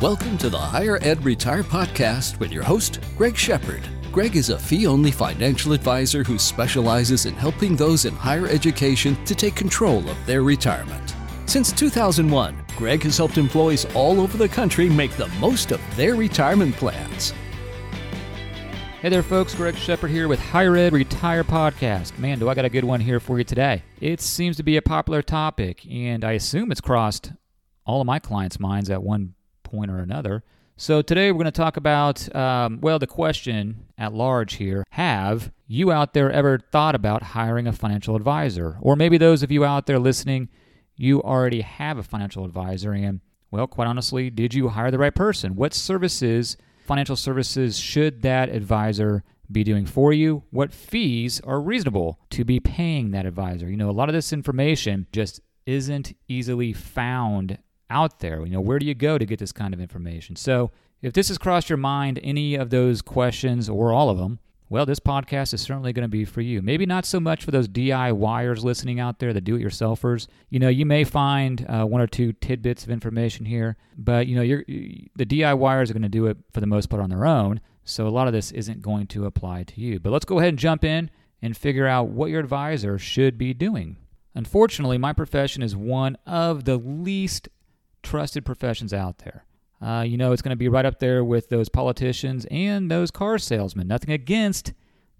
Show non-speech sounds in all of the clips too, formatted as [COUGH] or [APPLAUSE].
Welcome to the Higher Ed Retire Podcast with your host, Greg Shepard. Greg is a fee only financial advisor who specializes in helping those in higher education to take control of their retirement. Since 2001, Greg has helped employees all over the country make the most of their retirement plans. Hey there, folks. Greg Shepard here with Higher Ed Retire Podcast. Man, do I got a good one here for you today. It seems to be a popular topic, and I assume it's crossed all of my clients' minds at one point or another. So today we're going to talk about, um, well, the question at large here Have you out there ever thought about hiring a financial advisor? Or maybe those of you out there listening, you already have a financial advisor, and, well, quite honestly, did you hire the right person? What services, financial services, should that advisor be doing for you? What fees are reasonable to be paying that advisor? You know, a lot of this information just isn't easily found out there. You know, where do you go to get this kind of information? So, if this has crossed your mind, any of those questions or all of them, well, this podcast is certainly going to be for you. Maybe not so much for those DIYers listening out there, the do-it-yourselfers. You know, you may find uh, one or two tidbits of information here, but you know, you're, the DIYers are going to do it for the most part on their own. So a lot of this isn't going to apply to you. But let's go ahead and jump in and figure out what your advisor should be doing. Unfortunately, my profession is one of the least trusted professions out there. Uh, you know, it's going to be right up there with those politicians and those car salesmen. Nothing against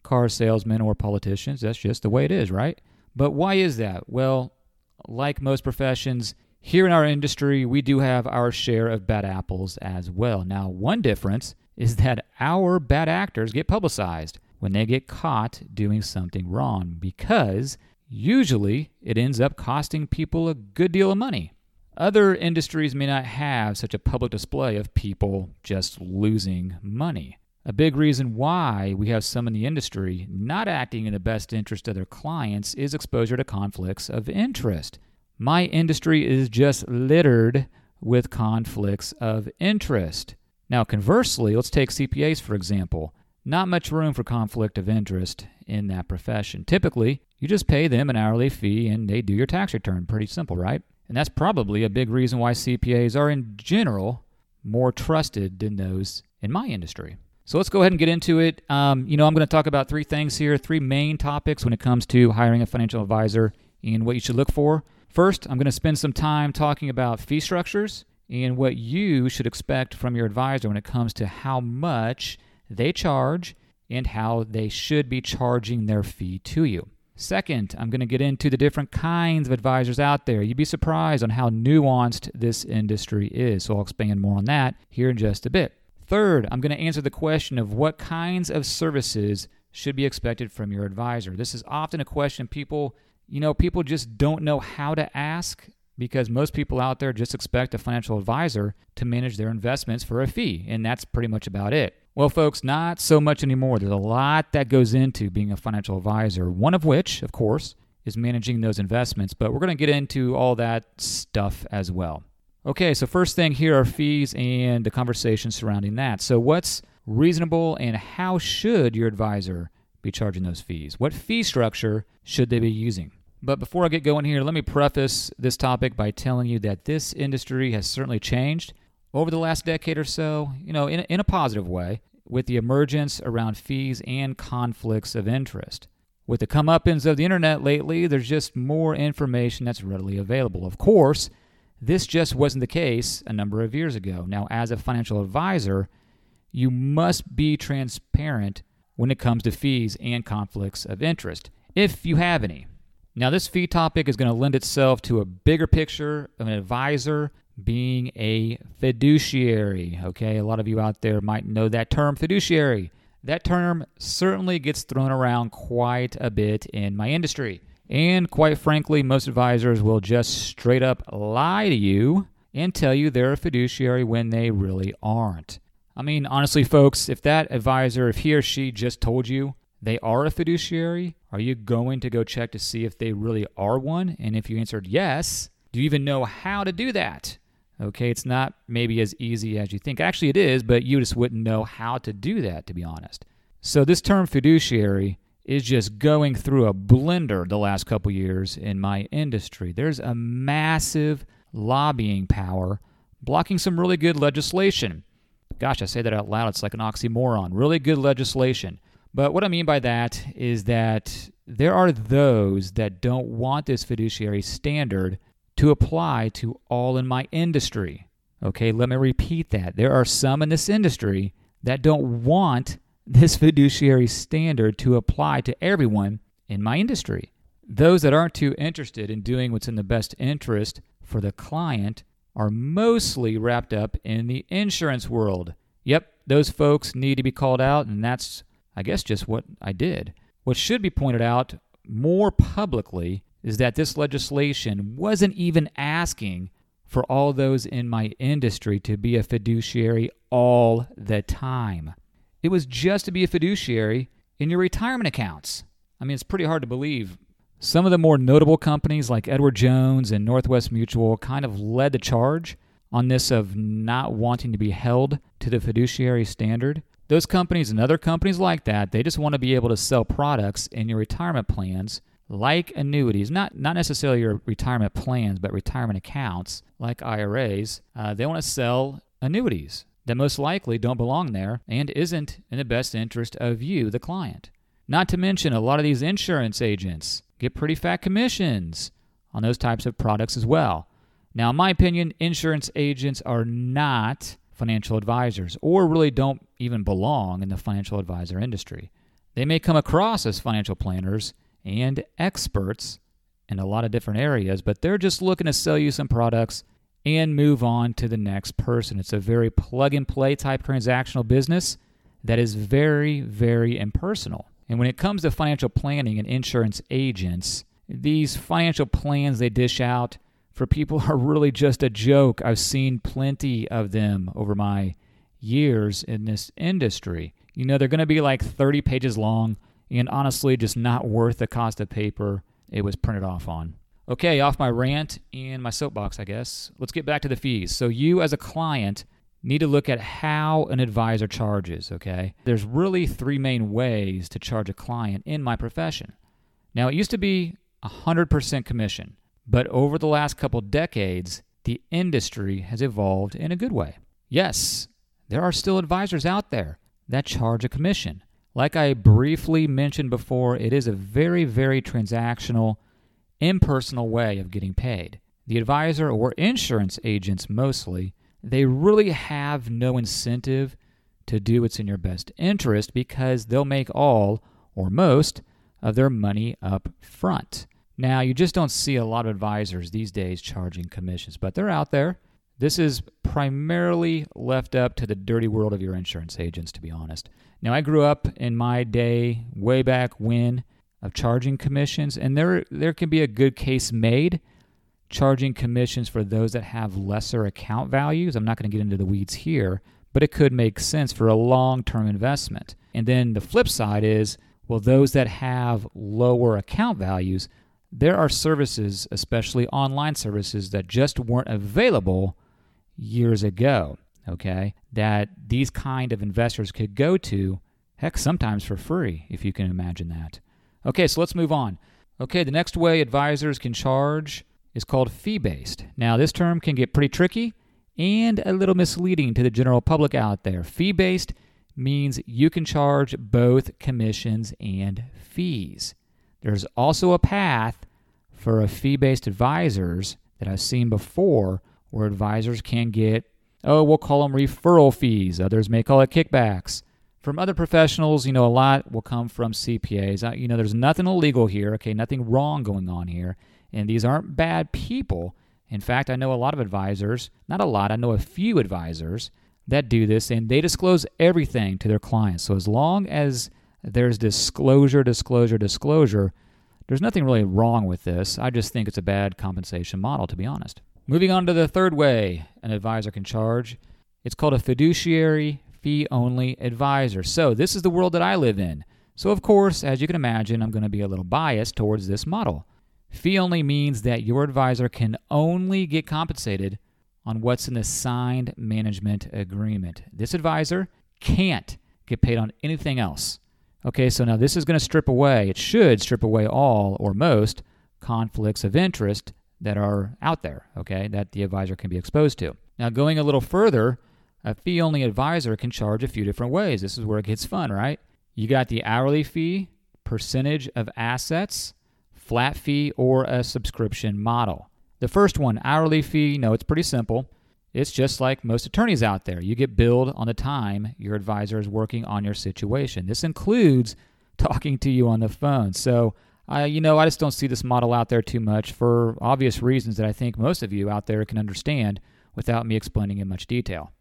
car salesmen or politicians. That's just the way it is, right? But why is that? Well, like most professions, here in our industry, we do have our share of bad apples as well. Now, one difference [LAUGHS] is that our bad actors get publicized when they get caught doing something wrong because usually it ends up costing people a good deal of money. Other industries may not have such a public display of people just losing money. A big reason why we have some in the industry not acting in the best interest of their clients is exposure to conflicts of interest. My industry is just littered with conflicts of interest. Now, conversely, let's take CPAs for example. Not much room for conflict of interest in that profession. Typically, you just pay them an hourly fee and they do your tax return. Pretty simple, right? And that's probably a big reason why CPAs are, in general, more trusted than those in my industry. So let's go ahead and get into it. Um, you know, I'm going to talk about three things here, three main topics when it comes to hiring a financial advisor and what you should look for. First, I'm going to spend some time talking about fee structures and what you should expect from your advisor when it comes to how much they charge and how they should be charging their fee to you. Second, I'm going to get into the different kinds of advisors out there. You'd be surprised on how nuanced this industry is, so I'll expand more on that here in just a bit. Third, I'm going to answer the question of what kinds of services should be expected from your advisor. This is often a question people, you know, people just don't know how to ask because most people out there just expect a financial advisor to manage their investments for a fee, and that's pretty much about it. Well, folks, not so much anymore. There's a lot that goes into being a financial advisor, one of which, of course, is managing those investments, but we're going to get into all that stuff as well. Okay, so first thing here are fees and the conversation surrounding that. So, what's reasonable and how should your advisor be charging those fees? What fee structure should they be using? But before I get going here, let me preface this topic by telling you that this industry has certainly changed over the last decade or so, you know, in, in a positive way with the emergence around fees and conflicts of interest. With the comeuppance of the internet lately, there's just more information that's readily available. Of course, this just wasn't the case a number of years ago. Now, as a financial advisor, you must be transparent when it comes to fees and conflicts of interest, if you have any. Now, this fee topic is going to lend itself to a bigger picture of an advisor being a fiduciary. Okay, a lot of you out there might know that term fiduciary. That term certainly gets thrown around quite a bit in my industry. And quite frankly, most advisors will just straight up lie to you and tell you they're a fiduciary when they really aren't. I mean, honestly, folks, if that advisor, if he or she just told you they are a fiduciary, are you going to go check to see if they really are one? And if you answered yes, do you even know how to do that? Okay, it's not maybe as easy as you think. Actually, it is, but you just wouldn't know how to do that, to be honest. So, this term fiduciary is just going through a blender the last couple years in my industry. There's a massive lobbying power blocking some really good legislation. Gosh, I say that out loud, it's like an oxymoron. Really good legislation. But what I mean by that is that there are those that don't want this fiduciary standard to apply to all in my industry. Okay, let me repeat that. There are some in this industry that don't want this fiduciary standard to apply to everyone in my industry. Those that aren't too interested in doing what's in the best interest for the client are mostly wrapped up in the insurance world. Yep, those folks need to be called out, and that's, I guess, just what I did. What should be pointed out more publicly is that this legislation wasn't even asking for all those in my industry to be a fiduciary all the time. It was just to be a fiduciary in your retirement accounts. I mean, it's pretty hard to believe. Some of the more notable companies like Edward Jones and Northwest Mutual kind of led the charge on this of not wanting to be held to the fiduciary standard. Those companies and other companies like that, they just want to be able to sell products in your retirement plans like annuities, not, not necessarily your retirement plans, but retirement accounts like IRAs. Uh, they want to sell annuities that most likely don't belong there and isn't in the best interest of you, the client. Not to mention, a lot of these insurance agents get pretty fat commissions on those types of products as well. Now, in my opinion, insurance agents are not financial advisors or really don't even belong in the financial advisor industry. They may come across as financial planners and experts in a lot of different areas, but they're just looking to sell you some products and move on to the next person. It's a very plug and play type transactional business that is very, very impersonal. And when it comes to financial planning and insurance agents, these financial plans they dish out for people [LAUGHS] are really just a joke. I've seen plenty of them over my years in this industry. You know, they're going to be like 30 pages long and honestly just not worth the cost of paper it was printed off on. Okay, off my rant and my soapbox, I guess. Let's get back to the fees. So, you as a client need to look at how an advisor charges, okay? There's really three main ways to charge a client in my profession. Now, it used to be 100% commission, but over the last couple decades, the industry has evolved in a good way. Yes, there are still advisors out there that charge a commission. Like I briefly mentioned before, it is a very, very transactional impersonal way of getting paid. The advisor or insurance agents mostly, they really have no incentive to do what's in your best interest because they'll make all or most of their money up front. Now, you just don't see a lot of advisors these days charging commissions, but they're out there. This is primarily left up to the dirty world of your insurance agents, to be honest. Now, I grew up in my day, way back when, of charging commissions, and there there can be a good case made charging commissions for those that have lesser account values. I'm not going to get into the weeds here, but it could make sense for a long-term investment. And then the flip side is, well, those that have lower account values, there are services, especially online services, that just weren't available years ago. Okay, that these kind of investors could go to, heck, sometimes for free, if you can imagine that. Okay, so let's move on. Okay, the next way advisors can charge is called fee based. Now, this term can get pretty tricky and a little misleading to the general public out there. Fee based means you can charge both commissions and fees. There's also a path for a fee based advisors that I've seen before where advisors can get, oh, we'll call them referral fees. Others may call it kickbacks. From other professionals, you know, a lot will come from CPAs. You know, there's nothing illegal here, okay, nothing wrong going on here. And these aren't bad people. In fact, I know a lot of advisors, not a lot, I know a few advisors that do this and they disclose everything to their clients. So as long as there's disclosure, disclosure, disclosure, there's nothing really wrong with this. I just think it's a bad compensation model, to be honest. Moving on to the third way an advisor can charge, it's called a fiduciary fee only advisor. So, this is the world that I live in. So, of course, as you can imagine, I'm going to be a little biased towards this model. Fee only means that your advisor can only get compensated on what's in the signed management agreement. This advisor can't get paid on anything else. Okay, so now this is going to strip away, it should strip away all or most conflicts of interest that are out there, okay, that the advisor can be exposed to. Now, going a little further, a fee only advisor can charge a few different ways. This is where it gets fun, right? You got the hourly fee, percentage of assets, flat fee, or a subscription model. The first one, hourly fee, no, it's pretty simple. It's just like most attorneys out there. You get billed on the time your advisor is working on your situation. This includes [LAUGHS] talking to you on the phone. So, I, you know, I just don't see this model out there too much for obvious reasons that I think most of you out there can understand without me explaining in much detail.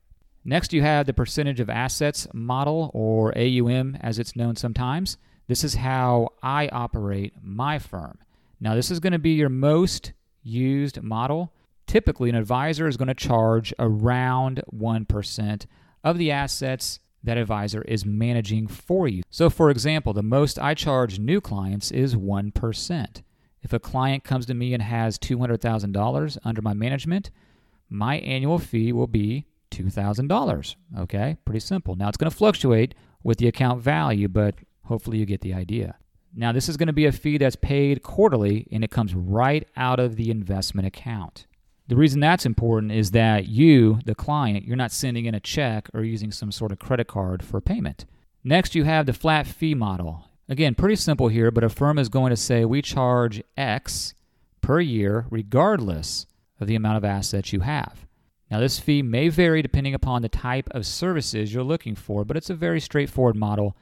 Next, you have the percentage of assets model, or AUM as it's known sometimes. This is how I operate my firm. Now, this is going to be your most used model. Typically, an advisor is going to charge around 1% of the assets that advisor is managing for you. So, for example, the most I charge new clients is 1%. If a client comes to me and has $200,000 under my management, my annual fee will be $2,000. Okay, pretty simple. Now, it's going to fluctuate with the account value, but hopefully you get the idea. Now, this is going to be a fee that's paid quarterly and it comes right out of the investment account. The reason that's important is that you, the client, you're not sending in a check or using some sort of credit card for payment. Next, you have the flat fee model. Again, pretty simple here, but a firm is going to say we charge X per year regardless of the amount of assets you have. Now, this fee may vary depending upon the type of services you're looking for, but it's a very straightforward model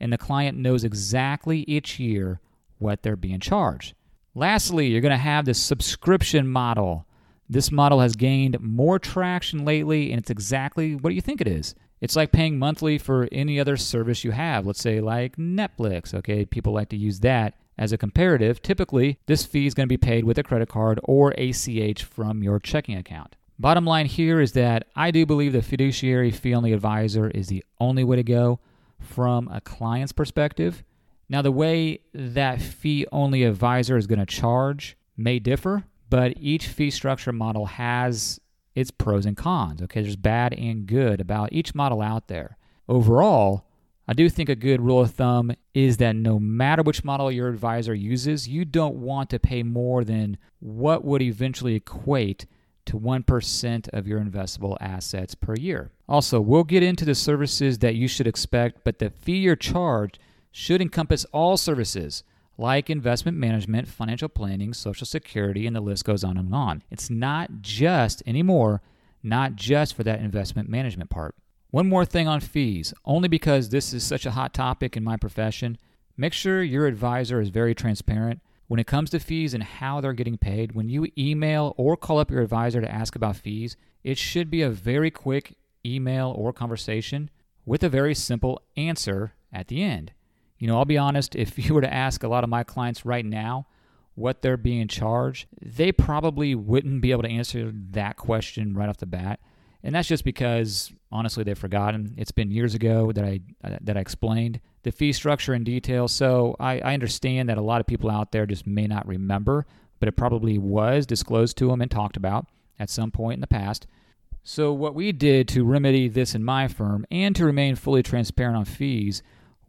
and the client knows exactly each year what they're being charged. Lastly, you're going to have the subscription model. This model has gained more traction lately, and it's exactly what you think it is. It's like paying monthly for any other service you have, let's say like Netflix. Okay, people like to use that as a comparative. Typically, this fee is going to be paid with a credit card or ACH from your checking account. Bottom line here is that I do believe the fiduciary fee only advisor is the only way to go from a client's perspective. Now, the way that fee only advisor is going to charge may differ, but each fee structure model has its pros and cons. Okay, there's bad and good about each model out there. Overall, I do think a good rule of thumb is that no matter which model your advisor uses, you don't want to pay more than what would eventually equate to 1% of your investable assets per year. Also, we'll get into the services that you should expect, but the fee you're charged should encompass all services like investment management, financial planning, social security, and the list goes on and on. It's not just anymore, not just for that investment management part. One more thing on fees, only because this is such a hot topic in my profession, make sure your advisor is very transparent when it comes to fees and how they're getting paid, when you email or call up your advisor to ask about fees, it should be a very quick email or conversation with a very simple answer at the end. You know, I'll be honest, if [LAUGHS] you were to ask a lot of my clients right now what they're being charged, they probably wouldn't be able to answer that question right off the bat. And that's just because honestly they've forgotten. It's been years ago that I uh, that I explained the fee structure in detail. So I, I understand that a lot of people out there just may not remember, but it probably was disclosed to them and talked about at some point in the past. So what we did to remedy this in my firm and to remain fully transparent on fees,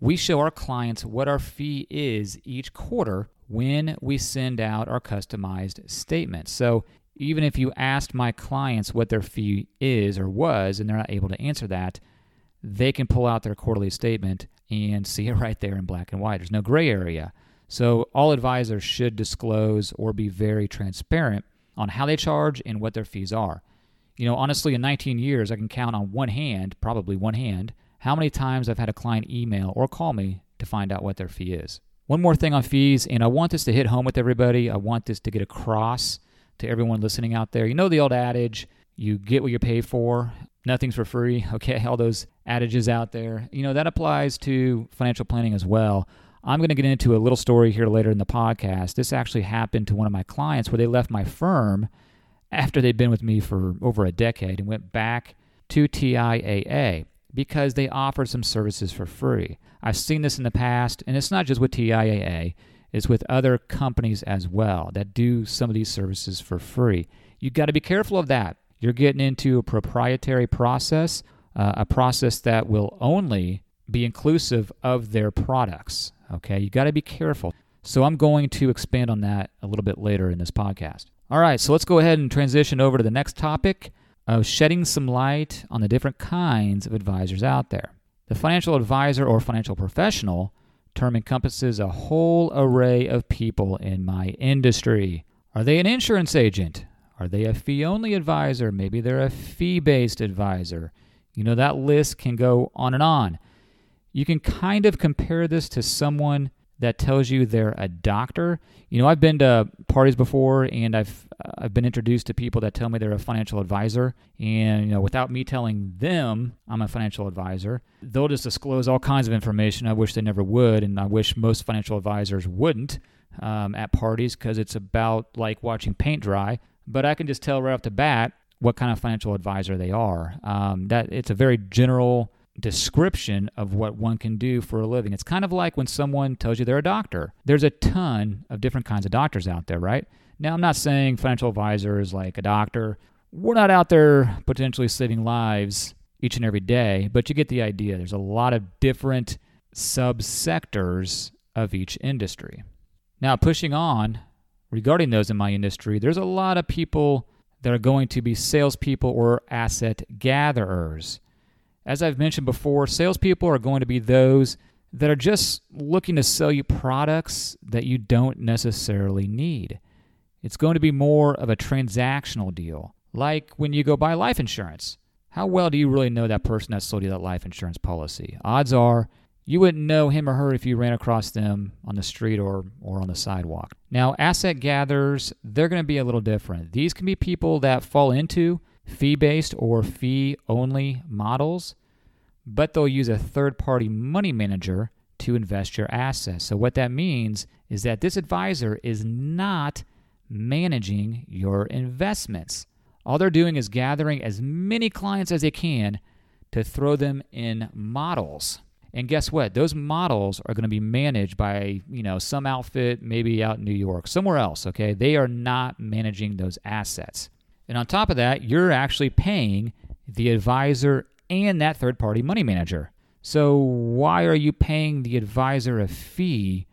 we show our clients what our fee is each quarter when we send out our customized statements. So even if you asked my clients what their fee is or was and they're not able to answer that, they can pull out their quarterly statement and [LAUGHS] see it right there in black and white. There's no gray area. So all advisors should disclose or be very transparent on how they charge and what their fees are. You know, honestly, in 19 years, I can count on one hand, probably one hand, how many times I've had a client email or call me to find out what their fee is. One more thing on fees, and I want this to hit home with everybody. I want this to get across to everyone listening out there. You know the old adage, you get what you pay for, nothing's for free. [LAUGHS] Okay, all those adages out there. You know, that applies to financial planning as well. I'm going to get into a little story here later in the podcast. This actually happened to one of my clients where they left my firm after they'd been with me for over a decade and went back to TIAA because they offer some services for free. I've seen this in the past, and it's not just with TIAA, it's with other companies as well that do some of these services for free. You've got to be careful of that. You're getting into a proprietary process, uh, a process that will only be inclusive of their products. Okay, you got to be careful. So I'm going to expand on that a little bit later in this podcast. All right, so let's go ahead and transition over to the next topic. Of shedding some light on the different kinds of advisors out there. The financial advisor or financial professional term encompasses a whole array of people in my industry. Are they an insurance agent? Are they a fee only advisor? Maybe they're a fee based advisor. You know, that list can go on and on. You can kind of compare this to someone that tells you they're a doctor. You know, I've been to parties before and I've I've been introduced to people that tell me they're a financial advisor and you know, without me telling them I'm a financial advisor, they'll just disclose all kinds of information. I wish they never would and I wish most financial advisors wouldn't um, at parties because it's about like watching paint dry. But I can just tell right off the bat what kind of financial advisor they are. Um, that it's a very general description of what one can do for a living. It's kind of like when someone tells you they're a doctor. There's a ton of different kinds of doctors out there, right? Now, I'm not saying financial advisor is like a doctor. We're not out there potentially saving lives each and every day, but you get the idea. There's a lot of different subsectors of each industry. Now, pushing on regarding those in my industry, there's a lot of people that are going to be salespeople or asset gatherers. As I've mentioned before, salespeople are going to be those that are just looking to sell you products that you don't necessarily need. It's going to be more of a transactional deal, like when you go buy life insurance. How well do you really know that person that sold you that life insurance policy? Odds are you wouldn't know him or her if you ran across them on the street or, or on the sidewalk. Now, asset gatherers, they're going to be a little different. These can be people that fall into fee based or fee only models, but they'll use a third party money manager to invest your assets. So, what that means is that this advisor is not managing your investments. All they're doing is gathering as many clients as they can to throw them in models. And guess what? Those models are going to be managed by, you know, some outfit maybe out in New York, somewhere else, okay? They are not managing those assets. And on top of that, you're actually paying the advisor and that third party money manager. So, why are you paying the advisor a fee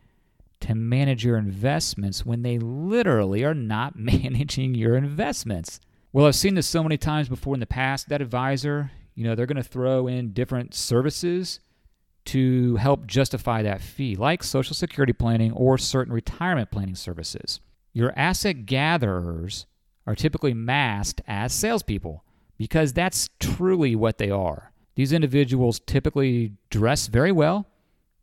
to manage your investments when they literally are not [LAUGHS] managing your investments? Well, I've seen this so many times before in the past. That advisor, you know, they're going to throw in different services to help justify that fee, like Social Security planning or certain retirement planning services. Your asset gatherers are typically masked as salespeople because that's truly what they are. These individuals typically dress very well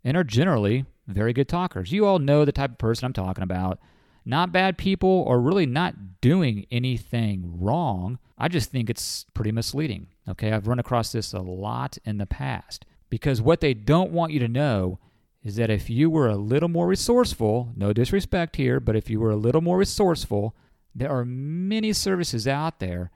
and are generally very good talkers. You all know the type of person I'm talking about. Not bad people or really not doing anything wrong. I just think it's pretty misleading. Okay, I've run across this a lot in the past because what they don't want you to know is that if you were a little more resourceful, no disrespect here, but if you were a little more resourceful, there are many services out there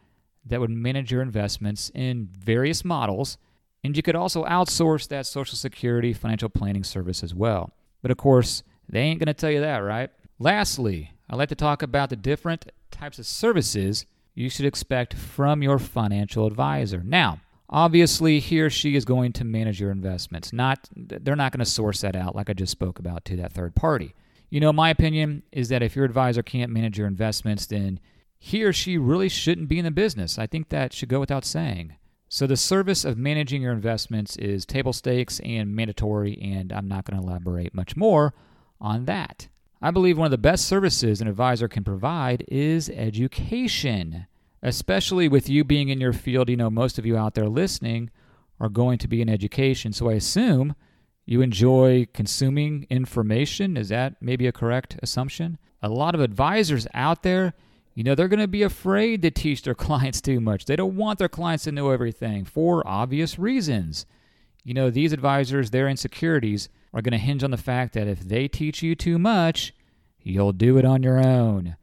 that would manage your investments in various models, and you could also outsource that Social Security financial planning service as well. But of course, they ain't going to tell you that, right? Lastly, I'd like to talk about the different types of services you should expect from your financial advisor. Now, obviously he or she is going to manage your investments. Not they're not going to source that out like I just spoke about to that third party. You know, my opinion is that if your advisor can't manage your investments, then he or she really shouldn't be in the business. I think that should go without saying. So, the service of managing your investments is table stakes and mandatory, and I'm not going to elaborate much more on that. I believe one of the best services an advisor can provide is education, especially with you being in your field. You know, most of you out there listening are going to be in education. So, I assume you enjoy consuming information. Is that maybe a correct assumption? A lot of advisors out there, you know, they're going to be afraid to teach their [LAUGHS] clients too much. They don't want their clients to know everything for obvious reasons. You know, these advisors, their insecurities are going to hinge on the fact that if they teach you too much, you'll do it on your own.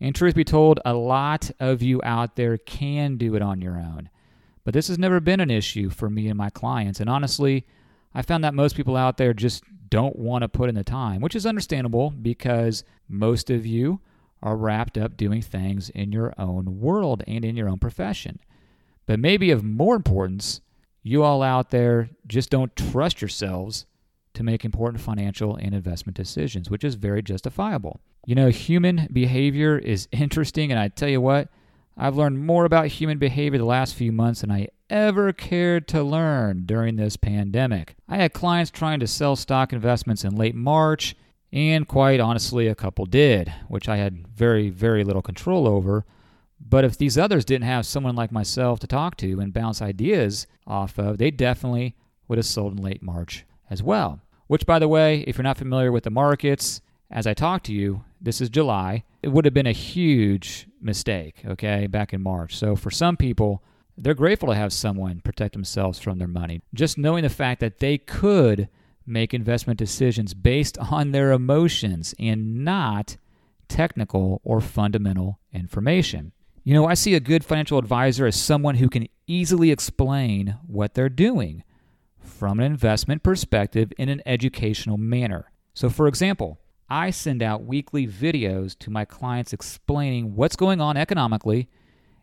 And truth be told, a lot of you out there can do it on your own. But this has never been an issue for me and my clients. And honestly, I found that most people out there just don't want to put in the time, which is understandable because most of you are wrapped up doing things in your own world and in your own profession. But maybe of more importance, you all out there just don't trust yourselves to make important financial and investment decisions, which is very justifiable. You know, human behavior is [LAUGHS] interesting, and I tell you what, I've learned more about human behavior the last few months than I ever cared to learn during this pandemic. I had clients trying to sell stock investments in late March, and quite honestly, a couple did, which I had very, very little control over. But if these others didn't have someone like myself to talk to and bounce ideas off of, they definitely would have sold in late March as well. Which, by the way, if you're not familiar with the markets, as I talk to you, this is July. It would have been a huge mistake, okay, back in March. So for some people, they're grateful to have someone protect themselves from their money. Just knowing the fact that they could make investment decisions based [LAUGHS] on their emotions and not technical or fundamental information. You know, I see a good financial advisor as someone who can easily explain what they're doing from an investment perspective in an educational manner. So, for example, I send out weekly videos to my clients explaining what's going on economically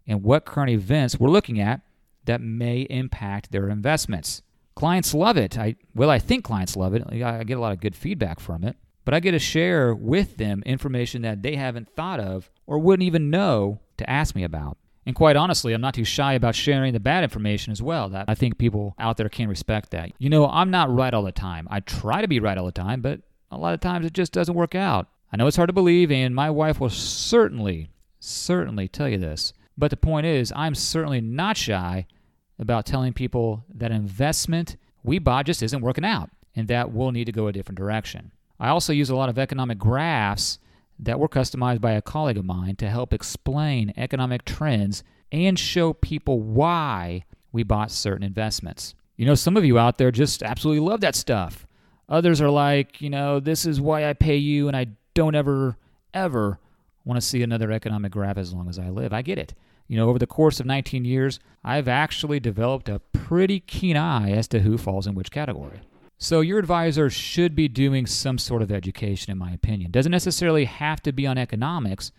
and what current events we're looking at that may impact their investments. Clients love it. I well, I think clients love it. I get a lot of good feedback from it. But I get to share with them information that they haven't thought of or wouldn't even know to ask me about. And quite honestly, I'm not too shy about sharing the bad information as well. That I think people out there can respect that. You know, I'm not right all the time. I try to be right all the time, but a lot of times it just doesn't work out. I know it's hard to believe, and my wife will certainly, certainly tell you this. But the point is, I'm certainly not shy about telling people that investment we bought just isn't working out and that we'll need to go a different direction. I also use a lot of economic graphs that were customized by a colleague of mine to help explain economic trends and show people why we bought certain investments. You know, some of you out there just absolutely love that stuff. Others are like, you know, this is why I pay you and I don't ever, ever want to see another economic graph as long as I live. I get it. You know, over the course of 19 years, I've actually developed a pretty keen eye as to who falls in which category. So, your advisor should be doing some sort of education, in my opinion. Doesn't necessarily have to be on economics,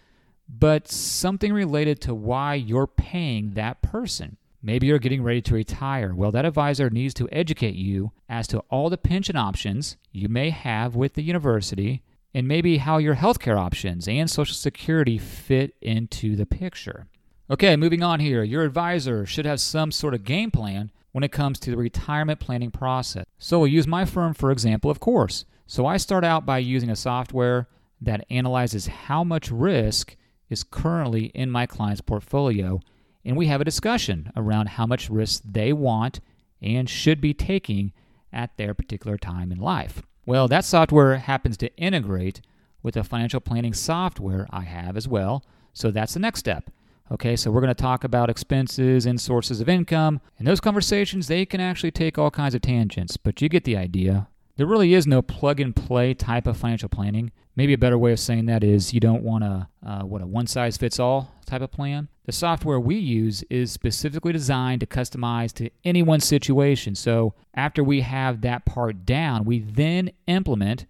but something related to why you're paying that person. Maybe you're getting ready to retire. Well, that advisor needs to educate you as to all the pension options you may have with the university and maybe how your healthcare options and Social Security fit into the picture. Okay, moving on here. Your advisor should have some sort of game plan when it comes to the retirement planning process. So we'll use my firm for example, of course. So I start out by using a software that analyzes how much risk is currently in my client's portfolio, and we have a discussion around how much risk they want and should be taking at their particular time in life. Well, that software happens to integrate with the financial planning software I have as well, so that's the next step. Okay, so we're going to talk about expenses and sources of income. And those conversations, they can actually take all kinds of tangents, but you get the idea. There really is no plug and play type of financial planning. Maybe a better way of saying that is you don't want a uh, what a one size fits all type of plan. The software we use is specifically designed to customize to anyone's situation. So after we have that part down, we then implement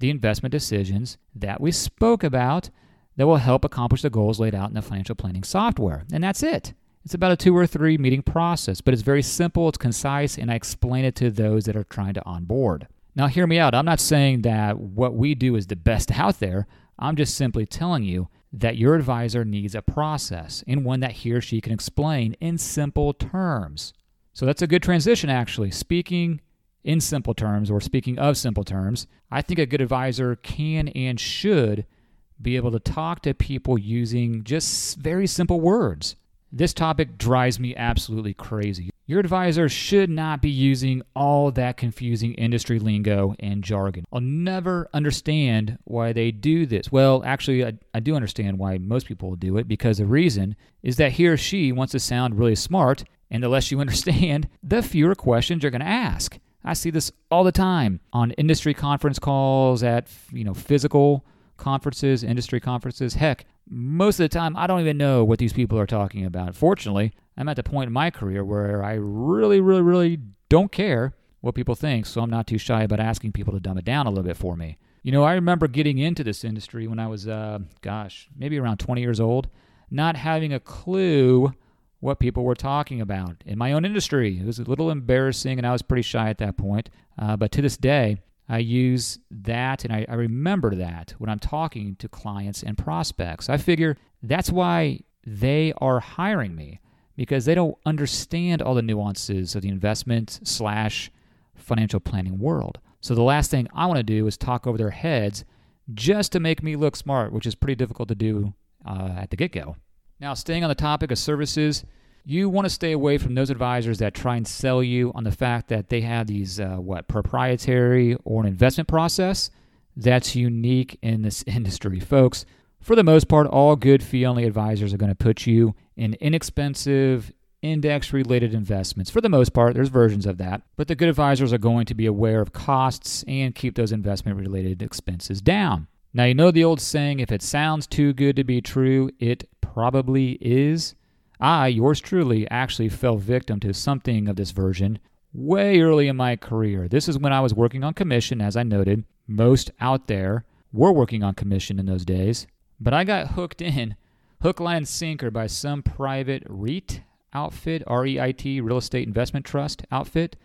the investment decisions that we spoke about that will help accomplish the goals laid out in the financial planning software. And that's it. It's about a two or three meeting process, but it's very simple, it's concise, and I explain it to those that are trying to onboard. Now, hear me out. I'm not saying that what we do is the best out there. I'm just simply telling you that your advisor needs a process and one that he or she can explain in simple terms. So that's a good transition, actually. Speaking in simple terms or speaking of simple terms, I think a good advisor can and should be able to talk to people using just very simple words. This topic drives me absolutely crazy. Your advisor should not be using all that confusing industry lingo and jargon. I'll never understand why they do this. Well, actually, I, I do understand why most people do it because the reason is that he or she wants to sound really smart, and the less you [LAUGHS] understand, the fewer questions you're going to ask. I see this all the time on industry conference calls, at you know physical conferences, industry conferences. Heck, most of the time, I don't even know what these people are talking about. Fortunately, I'm at the point in my career where I really, really, really don't care what people think, so I'm not too shy about asking people to dumb it down a little bit for me. You know, I remember getting into this industry when I was, uh, gosh, maybe around 20 years old, not having a clue what people were talking about in my own industry. It was a little embarrassing, and I was pretty shy at that point. Uh, but to this day, I use that and I, I, remember that when I'm talking to clients and prospects. I figure that's why they are hiring me because they don't understand all the nuances of the investment slash financial planning world. So the last thing I want to do is talk over their heads just to make me look smart, which is pretty difficult to do uh, at the get go. Now, staying on the topic of services, you want to stay away from those advisors that try and sell you on the fact that they have these uh, what proprietary or an investment process that's unique in this [LAUGHS] industry. Folks for the most part all good fee only advisors are going to put you in inexpensive index related investments. For the most part there's versions of that but the good advisors are going to be aware of costs and keep those investment related expenses down. Now you know the old saying if it sounds too good to be true it probably is I, yours truly, actually fell victim to something of this version way early in my career. This is when I was working on commission, as I noted. Most out there were working on commission in those days. But I got hooked in, hook, line, and sinker by some private REIT outfit, R E I T, Real Estate Investment Trust outfit.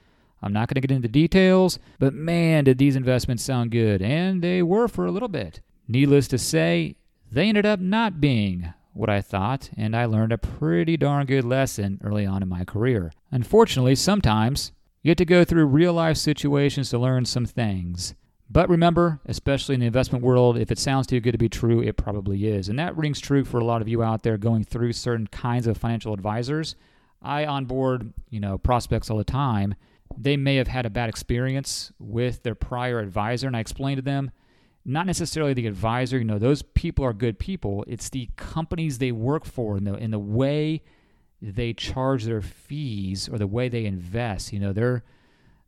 I'm not going to get into details, but man, did these investments sound good. And they were for a little bit. Needless to say, they ended up not being what I thought, and I learned a pretty darn good lesson early on in my career. Unfortunately, sometimes you have to go through real life situations to learn some things. But remember, especially in the investment world, if it sounds too good to be true, it probably is. And that rings true for a lot of you out there going through certain kinds of financial advisors. I onboard, you know, prospects all the time. They may have had a bad experience with their prior advisor, and I explain to them not necessarily the advisor. You know, those people are good people. It's the companies they work for and the in the way they charge their fees or the way they invest. You know, they're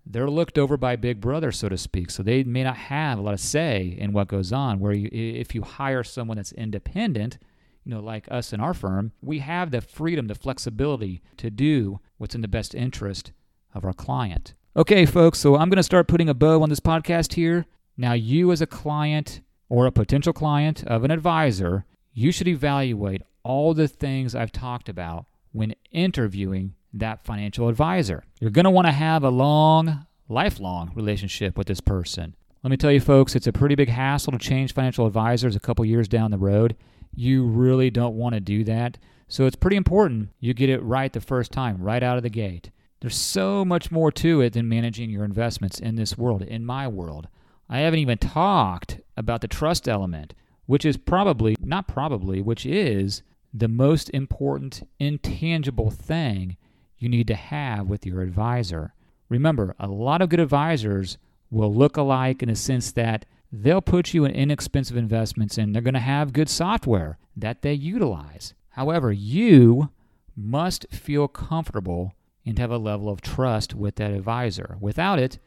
they're looked over by Big Brother, so to speak. So they may not have a lot of say in what goes on. Where you, if you hire someone that's independent, you know, like us in our firm, we have the freedom, the flexibility to do what's in the best interest of our client. Okay, folks, so I'm going to start putting a bow on this podcast here. Now, you as a client or a potential client of an advisor, you should evaluate all the things I've talked about when interviewing that financial advisor. You're going to want to have a long, lifelong relationship with this person. Let me tell you, folks, it's a pretty big hassle to change financial advisors a couple years down the road. You really don't want to do that. So it's pretty important you get it right the first time, right out of the gate. There's so much more to it than managing your investments in this world, in my world. I haven't even talked about the trust element, which is probably, not probably, which is the most important intangible thing you need to have with your advisor. Remember, a lot of good advisors will look alike in the sense that they'll put you in inexpensive investments and they're going to have good software that they utilize. However, you must feel comfortable and have a level of trust with that advisor. Without it,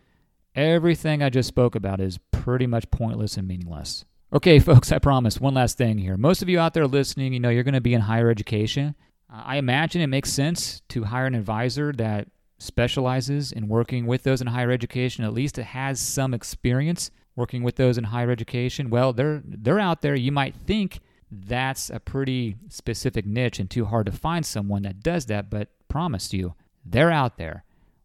Everything I just spoke about is pretty much pointless and meaningless. Okay, [LAUGHS] folks, I promise one last thing here. Most of you out there listening, you know, you're going to be in higher education. I imagine it makes sense to hire an advisor that specializes in working with those in higher education, at least it has some experience working with those in higher education. Well, they're they're out there. You might think that's a pretty specific niche and too hard to find someone that does that, but promise you, they're out there.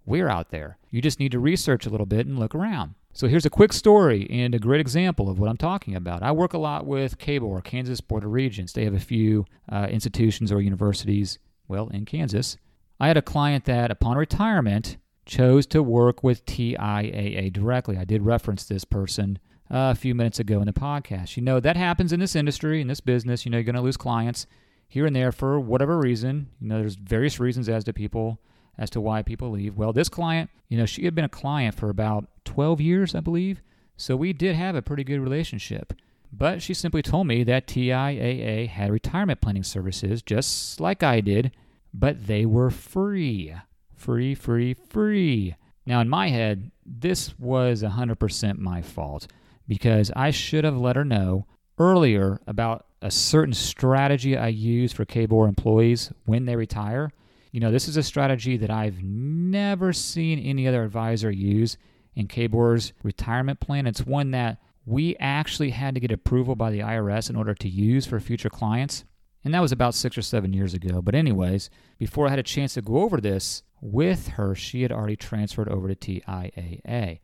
We're out there. You just need to research a little bit and look around. So here's a quick story and a great example of what I'm talking about. I work a lot with KBOR, Kansas Board of Regents. They have a few uh, institutions or universities, well, in Kansas. I had a client that, upon retirement, chose to work with TIAA directly. I did reference this person uh, a few minutes ago in the podcast. You know, that happens in this industry, in this business. You know, you're going to lose clients here and there for whatever reason. You know, there's various reasons as to people as to why people leave. Well, this client, you know, she had been a client for about 12 years, I believe. So we did have a pretty good relationship. But she simply told me that TIAA had retirement planning services just like I did, but they were free. Free, free, free. Now, in my head, this was 100% my fault because I should have let her know earlier about a certain strategy I use for KBOR employees when they retire you know, this is a strategy that I've never seen any other advisor use in KBOR's retirement plan. It's one that we actually had to get approval by the IRS in order to use for future clients. And that was about six or seven years ago. But, anyways, before I had a chance to go over this with her, she had already transferred over to TIAA.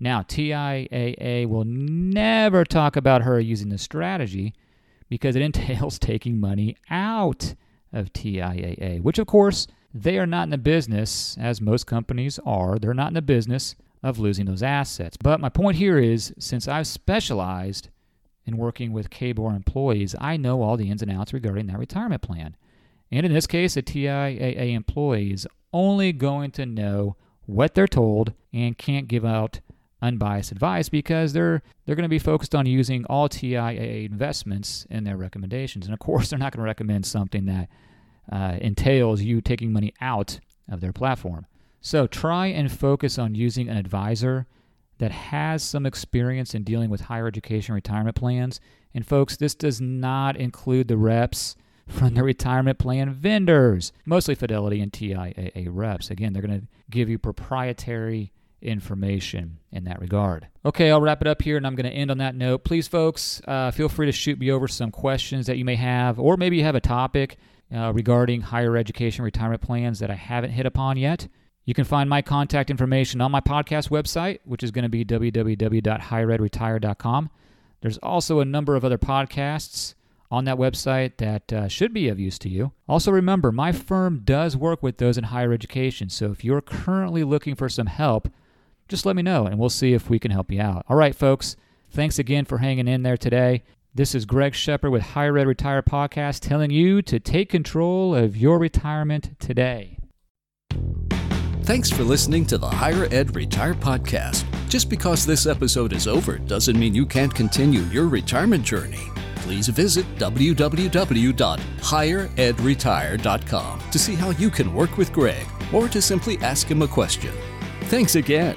Now, TIAA will never talk about her using this strategy because it [LAUGHS] entails taking money out of TIAA, which of course they are not in the business, as most companies are, they're not in the business of losing those assets. But my point here is since I've specialized in working with KBOR employees, I know all the ins and outs regarding that retirement plan. And in this case, a TIAA employee is only going to know what they're told and can't give out unbiased advice because they're they're going to be focused on using all TIAA investments in their recommendations. And of course, [LAUGHS] they're not going to recommend something that uh, entails you taking money out of their platform. So try and focus on using an advisor that has some experience in dealing with higher education retirement plans. And folks, this does not include the reps [LAUGHS] from the retirement plan vendors, mostly Fidelity and TIAA reps. Again, they're going to give you proprietary information in that regard. Okay, I'll wrap it up here and I'm going to end on that note. Please, folks, uh, feel free to shoot me over some questions that you may have, or maybe you have a topic uh, regarding higher education retirement plans that I haven't hit upon yet. You can find my contact information on my podcast website, which is going to be www.higheredretire.com. There's also a number of other podcasts on that website that uh, should be of use to you. Also, remember, my firm does work with those in higher education. So if you're currently looking for some help, just let me know and we'll see if we can help you out. All right, folks, thanks again for hanging in there today. This is Greg Shepard with Higher Ed Retire Podcast telling you to take control of your retirement today. Thanks for listening to the Higher Ed Retire Podcast. Just because this episode is over doesn't mean you can't continue your retirement journey. Please visit www.higheredretire.com to see how you can work with Greg or to simply ask him a question. Thanks again.